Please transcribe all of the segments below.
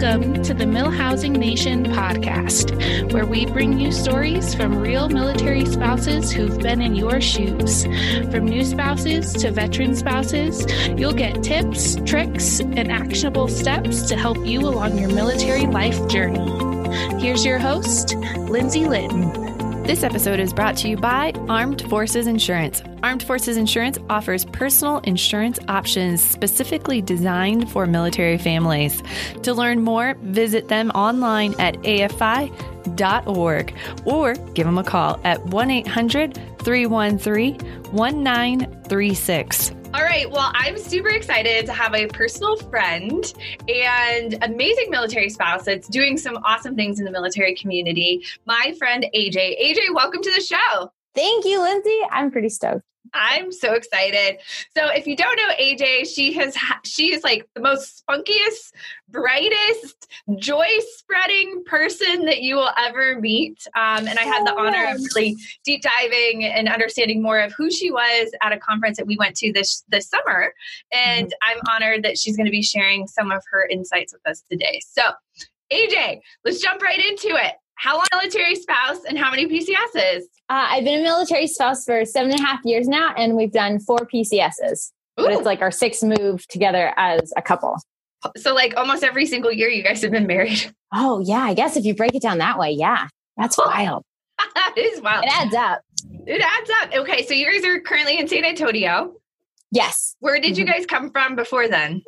Welcome to the MilHousing Nation podcast, where we bring you stories from real military spouses who've been in your shoes. From new spouses to veteran spouses, you'll get tips, tricks, and actionable steps to help you along your military life journey. Here's your host, Lindsay Litton. This episode is brought to you by Armed Forces Insurance. Armed Forces Insurance offers personal insurance options specifically designed for military families. To learn more, visit them online at afi.org or give them a call at 1 800 313 1936. All right. Well, I'm super excited to have a personal friend and amazing military spouse that's doing some awesome things in the military community. My friend AJ. AJ, welcome to the show. Thank you, Lindsay. I'm pretty stoked. I'm so excited. So if you don't know AJ, she has she is like the most spunkiest, brightest, joy spreading person that you will ever meet. Um, and I had the honor of really deep diving and understanding more of who she was at a conference that we went to this this summer. And mm-hmm. I'm honored that she's going to be sharing some of her insights with us today. So AJ, let's jump right into it. How long military spouse and how many PCSs? Uh, I've been a military spouse for seven and a half years now, and we've done four PCSs. Ooh. But it's like our sixth move together as a couple. So, like almost every single year, you guys have been married. Oh yeah, I guess if you break it down that way, yeah, that's wild. that is wild. It adds up. It adds up. Okay, so you guys are currently in San Antonio. Yes. Where did you mm-hmm. guys come from before then?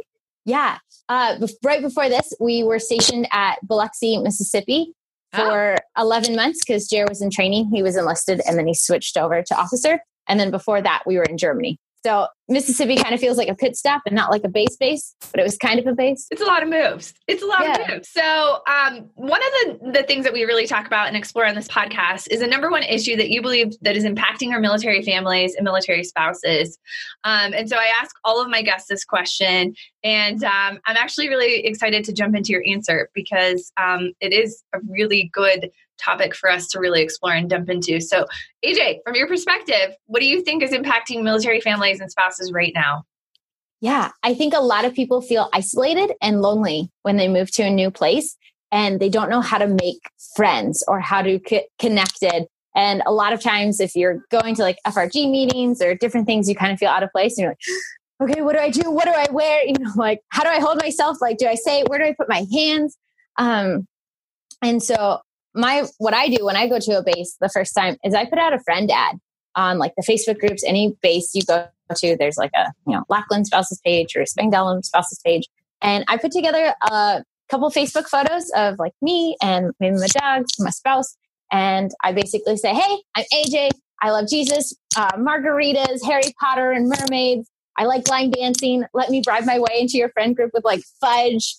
Yeah. Uh, right before this, we were stationed at Biloxi, Mississippi, Ah. for oh. 11 months because Jared was in training. He was enlisted and then he switched over to officer. And then before that, we were in Germany. So Mississippi kind of feels like a pit stop and not like a base base, but it was kind of a base. It's a lot of moves. It's a lot yeah. of moves. So um, one of the, the things that we really talk about and explore on this podcast is the number one issue that you believe that is impacting our military families and military spouses. Um, and so I ask all of my guests this question, and um, I'm actually really excited to jump into your answer because um, it is a really good topic for us to really explore and dump into. So, AJ, from your perspective, what do you think is impacting military families and spouses right now? Yeah, I think a lot of people feel isolated and lonely when they move to a new place and they don't know how to make friends or how to get connected. And a lot of times, if you're going to like FRG meetings or different things, you kind of feel out of place and you're like, okay, what do I do? What do I wear? You know, like, how do I hold myself? Like, do I say, where do I put my hands? Um, and so my what I do when I go to a base the first time is I put out a friend ad on like the Facebook groups. Any base you go to, there's like a you know Lackland spouses page or Spangdahlem spouses page, and I put together a couple Facebook photos of like me and maybe my dogs, my spouse, and I basically say, "Hey, I'm AJ. I love Jesus, uh, margaritas, Harry Potter, and mermaids. I like line dancing. Let me bribe my way into your friend group with like fudge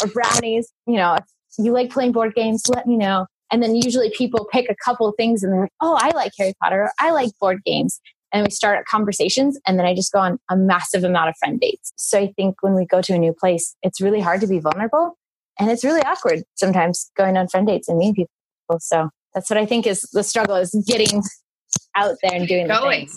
or brownies. You know, you like playing board games, let me know. And then usually people pick a couple things and they're like, oh, I like Harry Potter, I like board games. And we start conversations and then I just go on a massive amount of friend dates. So I think when we go to a new place, it's really hard to be vulnerable and it's really awkward sometimes going on friend dates and meeting people. So that's what I think is the struggle is getting out there and doing going.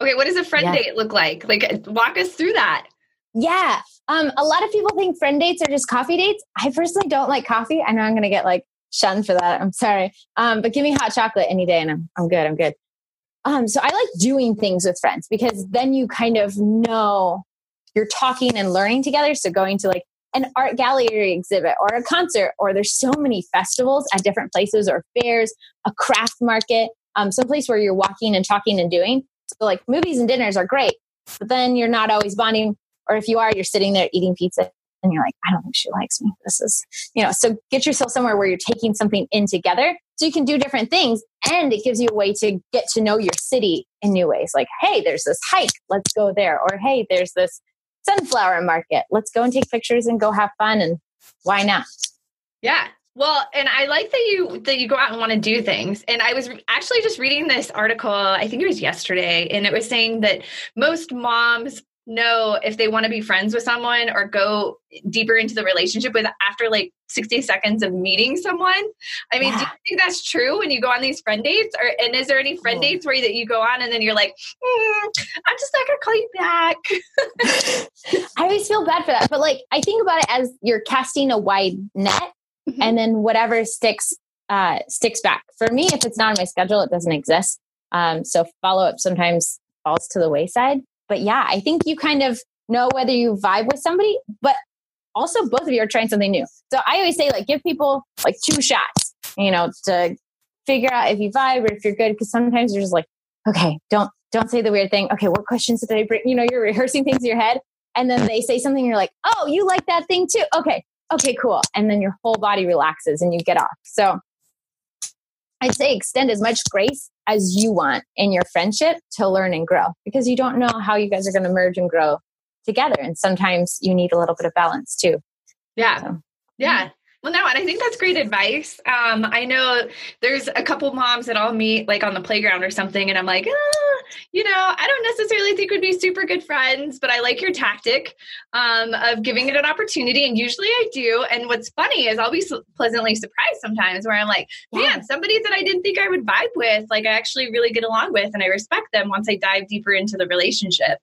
Okay, what does a friend yeah. date look like? Like walk us through that. Yeah. Um, a lot of people think friend dates are just coffee dates. I personally don't like coffee. I know I'm going to get like shunned for that. I'm sorry. Um, but give me hot chocolate any day and I'm, I'm good. I'm good. Um, so I like doing things with friends because then you kind of know you're talking and learning together. So going to like an art gallery exhibit or a concert, or there's so many festivals at different places or fairs, a craft market, um, some place where you're walking and talking and doing. So like movies and dinners are great, but then you're not always bonding or if you are, you're sitting there eating pizza and you're like, I don't think she likes me. This is, you know, so get yourself somewhere where you're taking something in together so you can do different things. And it gives you a way to get to know your city in new ways. Like, hey, there's this hike, let's go there. Or hey, there's this sunflower market, let's go and take pictures and go have fun. And why not? Yeah. Well, and I like that you that you go out and want to do things. And I was actually just reading this article, I think it was yesterday, and it was saying that most moms know if they want to be friends with someone or go deeper into the relationship with after like 60 seconds of meeting someone. I mean, yeah. do you think that's true when you go on these friend dates? Or and is there any friend oh. dates where you, that you go on and then you're like, mm, I'm just not gonna call you back? I always feel bad for that. But like I think about it as you're casting a wide net mm-hmm. and then whatever sticks uh, sticks back. For me, if it's not on my schedule, it doesn't exist. Um, so follow up sometimes falls to the wayside. But yeah, I think you kind of know whether you vibe with somebody, but also both of you are trying something new. So I always say like give people like two shots, you know, to figure out if you vibe or if you're good. Cause sometimes you're just like, okay, don't don't say the weird thing. Okay, what questions did I bring? You know, you're rehearsing things in your head. And then they say something, you're like, oh, you like that thing too. Okay, okay, cool. And then your whole body relaxes and you get off. So I'd say extend as much grace as you want in your friendship to learn and grow because you don't know how you guys are going to merge and grow together. And sometimes you need a little bit of balance too. Yeah. So, yeah. Well, no, and I think that's great advice. Um, I know there's a couple moms that I'll meet like on the playground or something, and I'm like, ah, you know, I don't necessarily think we'd be super good friends, but I like your tactic um, of giving it an opportunity, and usually I do. And what's funny is I'll be pleasantly surprised sometimes where I'm like, man, yeah. somebody that I didn't think I would vibe with, like I actually really get along with, and I respect them once I dive deeper into the relationship.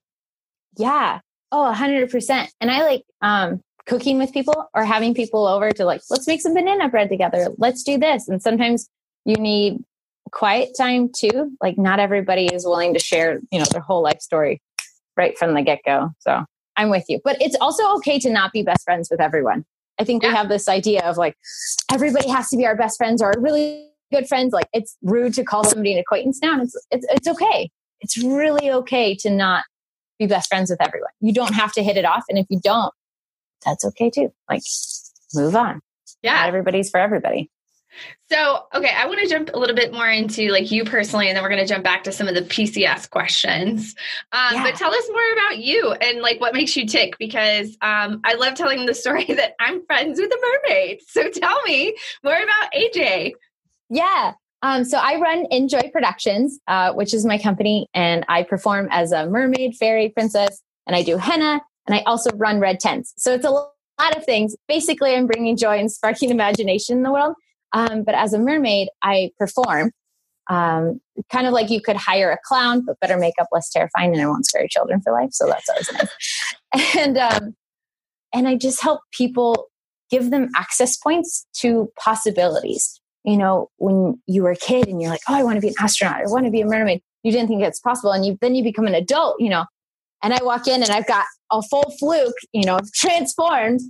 Yeah. Oh, 100%. And I like, um, cooking with people or having people over to like, let's make some banana bread together. Let's do this. And sometimes you need quiet time too. Like not everybody is willing to share, you know, their whole life story right from the get go. So I'm with you. But it's also okay to not be best friends with everyone. I think yeah. we have this idea of like everybody has to be our best friends or really good friends. Like it's rude to call somebody an acquaintance now. And it's it's it's okay. It's really okay to not be best friends with everyone. You don't have to hit it off. And if you don't, that's okay too. Like move on. Yeah. Not everybody's for everybody. So, okay, I want to jump a little bit more into like you personally, and then we're going to jump back to some of the PCS questions. Um, yeah. But tell us more about you and like what makes you tick because um, I love telling the story that I'm friends with a mermaid. So, tell me more about AJ. Yeah. Um, so I run Enjoy Productions, uh, which is my company, and I perform as a mermaid, fairy, princess, and I do henna and I also run Red Tents. So it's a lot of things. Basically, I'm bringing joy and sparking imagination in the world. Um, but as a mermaid, I perform um, kind of like you could hire a clown, but better makeup, less terrifying, and I won't scare children for life. So that's always nice. and um, and I just help people give them access points to possibilities. You know, when you were a kid and you're like, oh, I want to be an astronaut, I want to be a mermaid. You didn't think it's possible, and you then you become an adult. You know, and I walk in and I've got a full fluke, you know, transformed.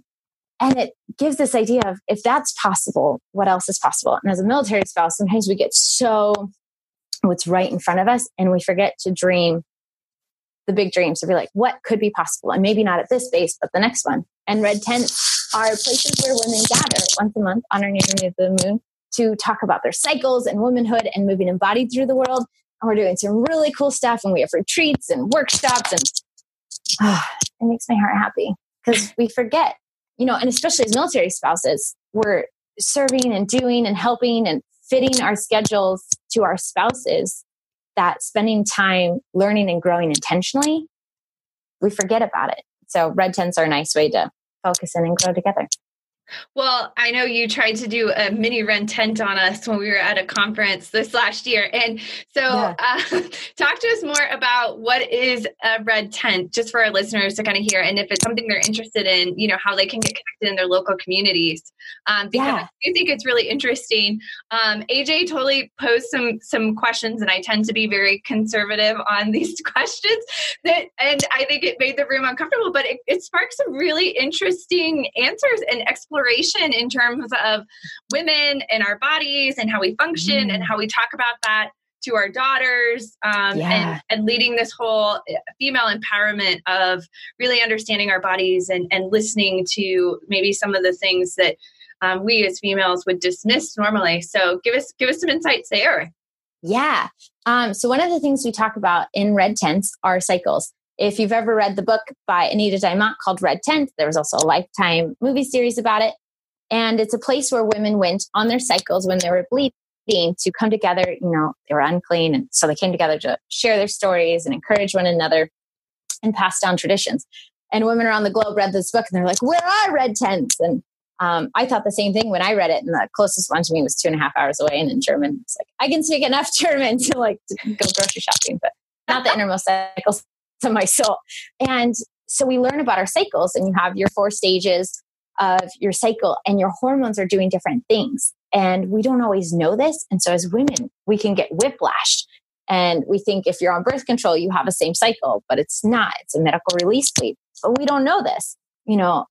And it gives this idea of if that's possible, what else is possible? And as a military spouse, sometimes we get so what's right in front of us and we forget to dream the big dreams to be like, what could be possible? And maybe not at this base, but the next one. And red tents are places where women gather once a month on neighborhood of the moon to talk about their cycles and womanhood and moving embodied through the world and we're doing some really cool stuff and we have retreats and workshops and oh, it makes my heart happy because we forget you know and especially as military spouses we're serving and doing and helping and fitting our schedules to our spouses that spending time learning and growing intentionally we forget about it. So red tents are a nice way to focus in and grow together well, I know you tried to do a mini red tent on us when we were at a conference this last year. And so, yeah. uh, talk to us more about what is a red tent, just for our listeners to kind of hear, and if it's something they're interested in, you know, how they can get connected in their local communities. Um, because yeah. I think it's really interesting. Um, AJ totally posed some some questions, and I tend to be very conservative on these questions. That, and I think it made the room uncomfortable, but it, it sparked some really interesting answers and explorations exploration in terms of women and our bodies and how we function mm. and how we talk about that to our daughters um, yeah. and, and leading this whole uh, female empowerment of really understanding our bodies and, and listening to maybe some of the things that um, we as females would dismiss normally so give us give us some insights there yeah um, so one of the things we talk about in red tents are cycles if you've ever read the book by Anita Diamant called Red Tent, there was also a lifetime movie series about it. And it's a place where women went on their cycles when they were bleeding to come together. You know, they were unclean. And so they came together to share their stories and encourage one another. and pass down traditions. And women around the globe read this book and they're like, where are red tents? And um, I thought the same thing when I read it, and the closest one to me was two and a half hours away. And in German, it's like I can speak enough German to like to go grocery shopping, but not the innermost cycles of my soul. And so we learn about our cycles, and you have your four stages of your cycle, and your hormones are doing different things. And we don't always know this. And so as women, we can get whiplash. And we think if you're on birth control, you have a same cycle, but it's not. It's a medical release bleed. But we don't know this. You know,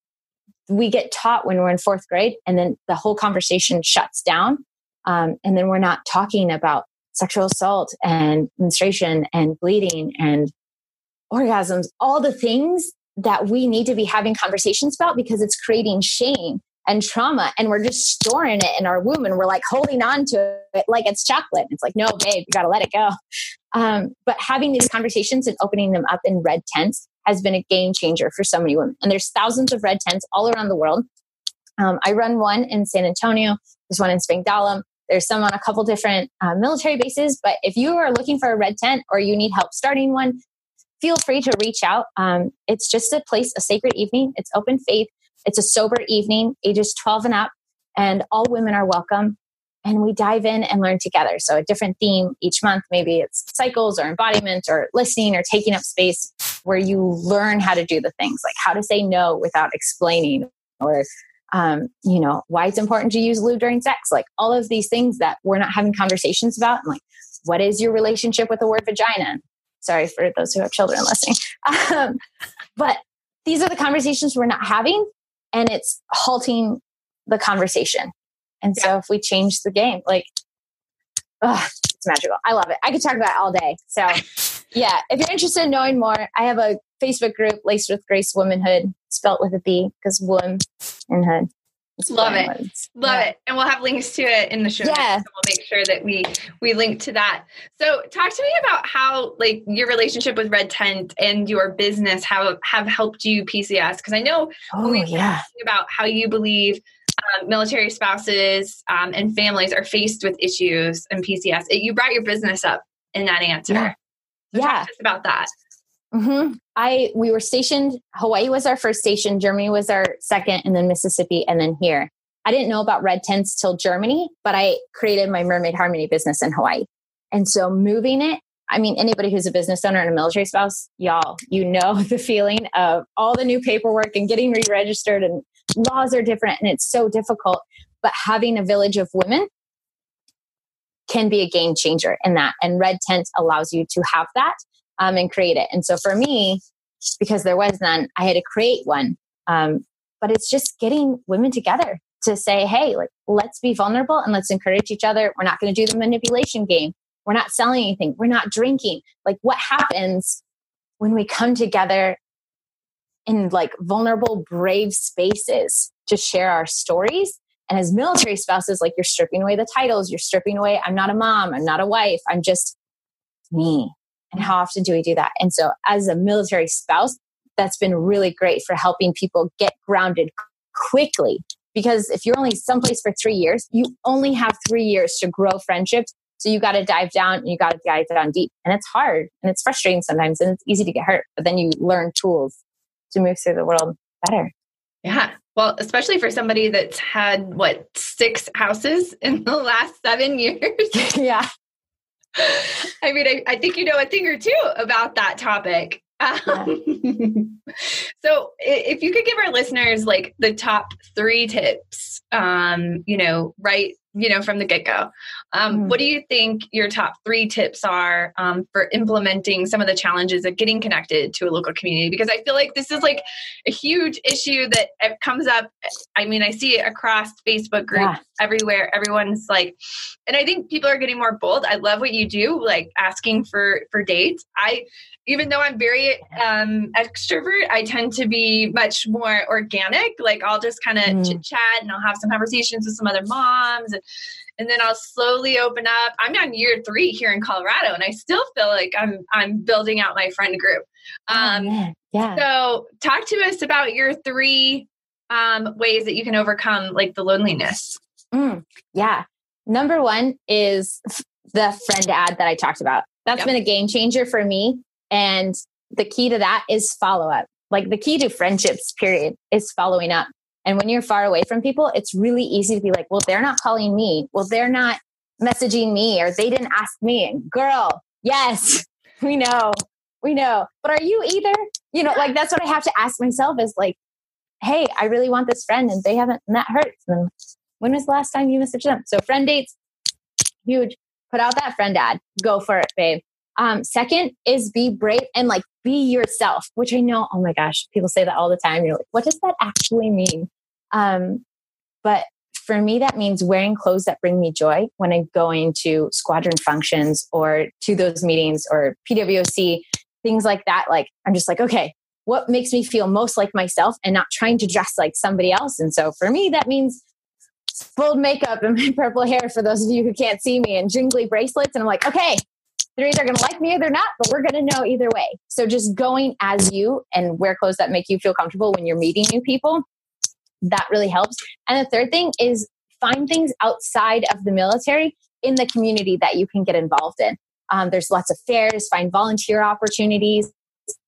we get taught when we're in fourth grade, and then the whole conversation shuts down. Um, and then we're not talking about sexual assault and menstruation and bleeding and orgasms, all the things that we need to be having conversations about because it's creating shame and trauma and we're just storing it in our womb and we're like holding on to it like it's chocolate. It's like no babe you gotta let it go. Um, but having these conversations and opening them up in red tents has been a game changer for so many women and there's thousands of red tents all around the world. Um, i run one in san antonio there's one in spangdahlem there's some on a couple different uh, military bases but if you are looking for a red tent or you need help starting one feel free to reach out um, it's just a place a sacred evening it's open faith it's a sober evening, ages 12 and up, and all women are welcome. And we dive in and learn together. So, a different theme each month. Maybe it's cycles or embodiment or listening or taking up space where you learn how to do the things like how to say no without explaining or um, you know, why it's important to use lube during sex, like all of these things that we're not having conversations about. And like, what is your relationship with the word vagina? Sorry for those who have children listening. Um, but these are the conversations we're not having and it's halting the conversation. And yeah. so if we change the game, like, oh, it's magical. I love it. I could talk about it all day. So yeah, if you're interested in knowing more, I have a Facebook group, Laced with Grace Wombanhood, spelt with a B because womb and hood. Love it. Words. Love yeah. it. And we'll have links to it in the show. Yeah. So we'll make sure that we we link to that. So talk to me about how like your relationship with Red Tent and your business have have helped you PCS. Because I know oh, we yeah. about how you believe um, military spouses um, and families are faced with issues and PCS. It, you brought your business up in that answer. Yeah. So yeah. about that. Mm-hmm. I we were stationed. Hawaii was our first station. Germany was our second, and then Mississippi, and then here. I didn't know about red tents till Germany, but I created my Mermaid Harmony business in Hawaii. And so moving it, I mean, anybody who's a business owner and a military spouse, y'all, you know the feeling of all the new paperwork and getting re-registered and laws are different and it's so difficult. But having a village of women can be a game changer in that. And Red Tent allows you to have that um, and create it. And so for me, because there was none, I had to create one. Um, but it's just getting women together to say, hey, like, let's be vulnerable and let's encourage each other. We're not going to do the manipulation game. We're not selling anything. We're not drinking. Like, what happens when we come together in like vulnerable, brave spaces to share our stories? And as military spouses, like, you're stripping away the titles, you're stripping away, I'm not a mom, I'm not a wife, I'm just me. And how often do we do that? And so, as a military spouse, that's been really great for helping people get grounded quickly. Because if you're only someplace for three years, you only have three years to grow friendships. So you got to dive down and you got to dive down deep. And it's hard and it's frustrating sometimes and it's easy to get hurt. But then you learn tools to move through the world better. Yeah. Well, especially for somebody that's had what six houses in the last seven years. yeah. I mean, I, I, think you know a thing or two about that topic. Um, so, if you could give our listeners like the top three tips, um, you know, right you know from the get-go um, mm. what do you think your top three tips are um, for implementing some of the challenges of getting connected to a local community because i feel like this is like a huge issue that comes up i mean i see it across facebook groups yeah. everywhere everyone's like and i think people are getting more bold i love what you do like asking for for dates i even though I'm very um, extrovert, I tend to be much more organic. Like I'll just kind of mm. chit chat and I'll have some conversations with some other moms. And, and then I'll slowly open up. I'm on year three here in Colorado, and I still feel like I'm I'm building out my friend group. Oh, um, oh, yeah. So, talk to us about your three um, ways that you can overcome like the loneliness. Mm, yeah. Number one is the friend ad that I talked about. That's yep. been a game changer for me and the key to that is follow up. Like the key to friendships, period, is following up. And when you're far away from people, it's really easy to be like, well, they're not calling me. Well, they're not messaging me or they didn't ask me. And girl, yes, we know, we know. But are you either? You know, like that's what I have to ask myself is like, hey, I really want this friend and they haven't, and that hurts. And when was the last time you messaged them? So friend dates, huge. Put out that friend ad. Go for it, babe. Um, second is be brave and like be yourself, which I know, oh my gosh, people say that all the time. You're like, what does that actually mean? Um, but for me, that means wearing clothes that bring me joy when I'm going to squadron functions or to those meetings or PWOC, things like that. Like, I'm just like, okay, what makes me feel most like myself and not trying to dress like somebody else. And so for me, that means bold makeup and my purple hair for those of you who can't see me and jingly bracelets. And I'm like, okay, they're either going to like me or they're not, but we're going to know either way. So just going as you and wear clothes that make you feel comfortable when you're meeting new people, that really helps. And the third thing is find things outside of the military in the community that you can get involved in. Um, there's lots of fairs, find volunteer opportunities.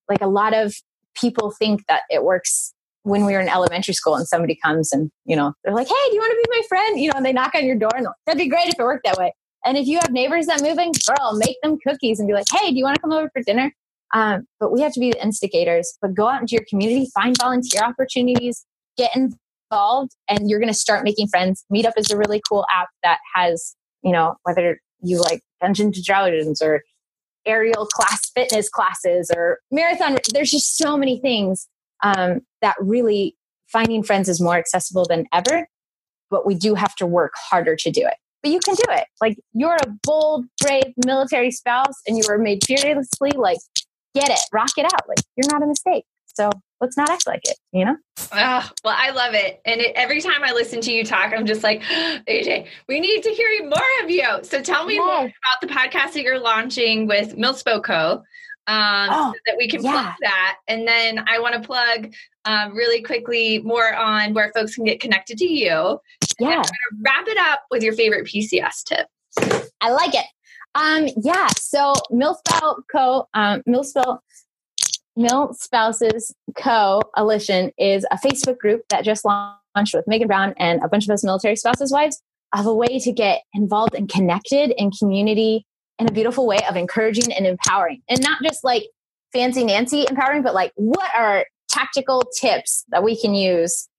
Like a lot of people think that it works when we were in elementary school and somebody comes and, you know, they're like, hey, do you want to be my friend? You know, and they knock on your door and like, that'd be great if it worked that way. And if you have neighbors that move in, girl, make them cookies and be like, hey, do you want to come over for dinner? Um, but we have to be the instigators. But go out into your community, find volunteer opportunities, get involved, and you're going to start making friends. Meetup is a really cool app that has, you know, whether you like Dungeons and Dragons or aerial class fitness classes or marathon. There's just so many things um, that really finding friends is more accessible than ever. But we do have to work harder to do it but you can do it. Like you're a bold, brave military spouse and you were made fearlessly, like get it, rock it out. Like you're not a mistake. So let's not act like it, you know? Oh, well, I love it. And it, every time I listen to you talk, I'm just like, AJ, we need to hear more of you. So tell me yes. more about the podcast that you're launching with Milspo um, oh, so that we can yeah. plug that. And then I want to plug um, really quickly more on where folks can get connected to you. Yeah. wrap it up with your favorite PCS tip. I like it. Um, yeah. So Milspout Co. Um, Mil Spouses Coalition is a Facebook group that just launched with Megan Brown and a bunch of us military spouses' wives of a way to get involved and connected in community in a beautiful way of encouraging and empowering. And not just like fancy Nancy empowering, but like what are tactical tips that we can use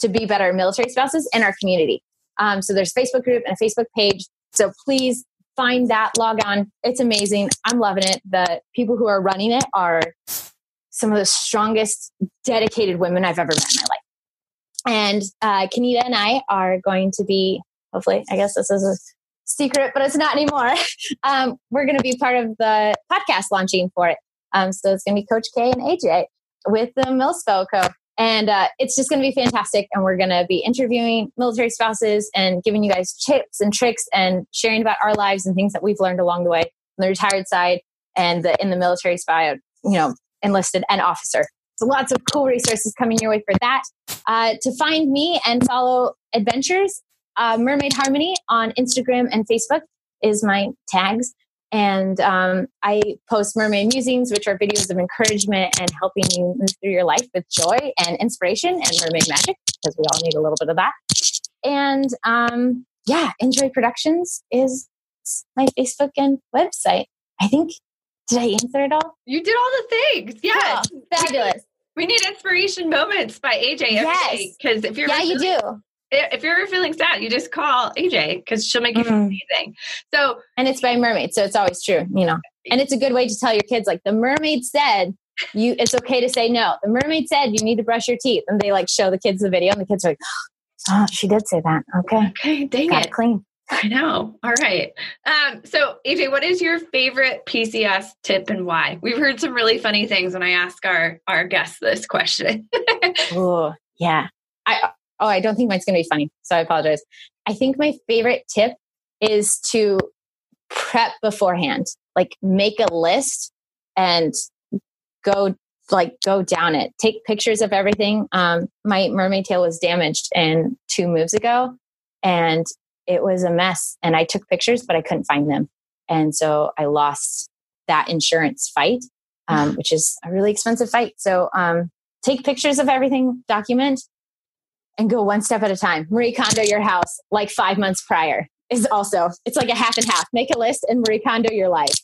to be better military spouses in our community. Um, so there's a Facebook group and a Facebook page. So please find that, log on. It's amazing. I'm loving it. The people who are running it are some of the strongest, dedicated women I've ever met in my life. And uh, Kanita and I are going to be, hopefully, I guess this is a secret, but it's not anymore. um, we're going to be part of the podcast launching for it. Um, so it's going to be Coach K and AJ with the Milspo Co. And uh, it's just going to be fantastic. And we're going to be interviewing military spouses and giving you guys tips and tricks and sharing about our lives and things that we've learned along the way on the retired side and the, in the military side, you know, enlisted and officer. So lots of cool resources coming your way for that. Uh, to find me and follow adventures, uh, Mermaid Harmony on Instagram and Facebook is my tags. And um, I post mermaid musings, which are videos of encouragement and helping you move through your life with joy and inspiration and mermaid magic, because we all need a little bit of that. And um, yeah, Enjoy Productions is my Facebook and website. I think, did I answer it all? You did all the things. Yeah. Cool. Fabulous. We need inspiration moments by AJ yes. Because if you're yeah, you do if you're feeling sad, you just call AJ because she'll make you feel mm-hmm. amazing. So, and it's by mermaid, so it's always true, you know. And it's a good way to tell your kids, like the mermaid said, you it's okay to say no. The mermaid said you need to brush your teeth, and they like show the kids the video, and the kids are like, "Oh, she did say that." Okay, okay, dang Got it, clean. I know. All right. Um, so AJ, what is your favorite PCS tip and why? We've heard some really funny things when I ask our our guests this question. oh, yeah. I Oh, I don't think mine's going to be funny. So I apologize. I think my favorite tip is to prep beforehand, like make a list and go like go down it. Take pictures of everything. Um, my mermaid tail was damaged in two moves ago and it was a mess. And I took pictures, but I couldn't find them. And so I lost that insurance fight. um, which is a really expensive fight. So um, take pictures of everything, document, and go one step at a time. Marie Kondo your house like five months prior is also, it's like a half and half. Make a list and Marie Kondo your life.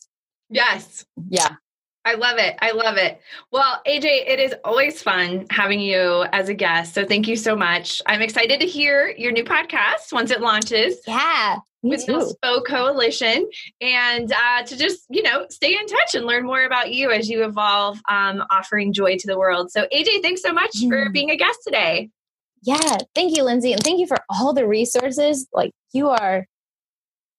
Yes. Yeah. I love it. I love it. Well, AJ, it is always fun having you as a guest. So thank you so much. I'm excited to hear your new podcast once it launches. Yeah. with the SPO Coalition and uh, to just, you know, stay in touch and learn more about you as you evolve, um, offering joy to the world. So, AJ, thanks so much for Mm. being a guest today. Yeah. Thank you, Lindsay. And thank you for all the resources. Like you are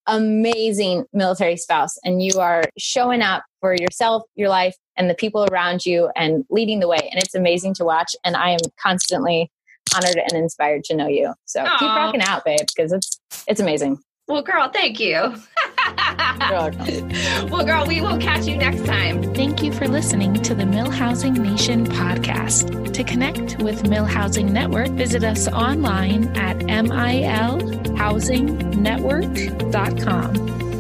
amazing military spouse and you are showing up for yourself, your life, and the people around you and leading the way. And it's amazing to watch. And I am constantly honored and inspired to know you. So keep rocking out, babe, because it's it's amazing. Well, girl, thank you. You're welcome. well, girl, we will catch you next time. Thank you for listening to the MilHousing Nation podcast. To connect with MilHousing Network, visit us online at milhousingnetwork.com.